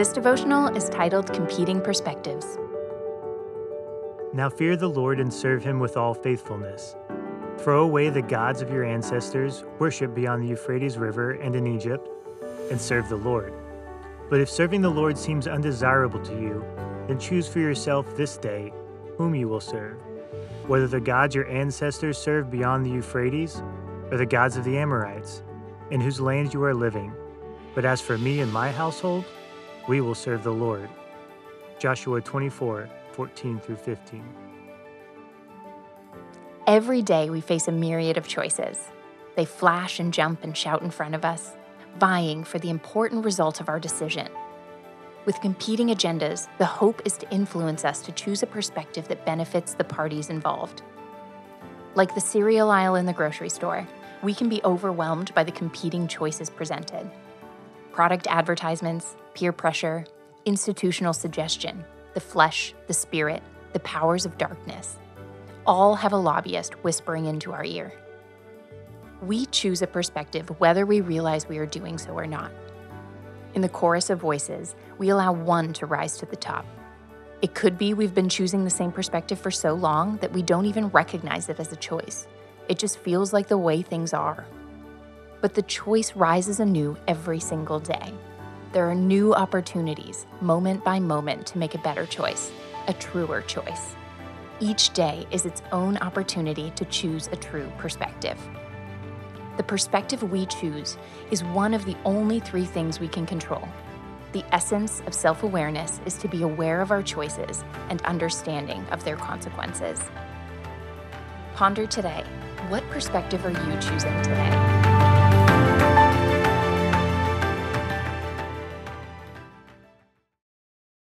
This devotional is titled Competing Perspectives. Now fear the Lord and serve him with all faithfulness. Throw away the gods of your ancestors, worship beyond the Euphrates River and in Egypt, and serve the Lord. But if serving the Lord seems undesirable to you, then choose for yourself this day whom you will serve, whether the gods your ancestors served beyond the Euphrates, or the gods of the Amorites, in whose land you are living. But as for me and my household, we will serve the Lord. Joshua 24, 14 through 15. Every day we face a myriad of choices. They flash and jump and shout in front of us, vying for the important result of our decision. With competing agendas, the hope is to influence us to choose a perspective that benefits the parties involved. Like the cereal aisle in the grocery store, we can be overwhelmed by the competing choices presented product advertisements, peer pressure, institutional suggestion, the flesh, the spirit, the powers of darkness. All have a lobbyist whispering into our ear. We choose a perspective whether we realize we are doing so or not. In the chorus of voices, we allow one to rise to the top. It could be we've been choosing the same perspective for so long that we don't even recognize it as a choice. It just feels like the way things are. But the choice rises anew every single day. There are new opportunities, moment by moment, to make a better choice, a truer choice. Each day is its own opportunity to choose a true perspective. The perspective we choose is one of the only three things we can control. The essence of self awareness is to be aware of our choices and understanding of their consequences. Ponder today what perspective are you choosing today?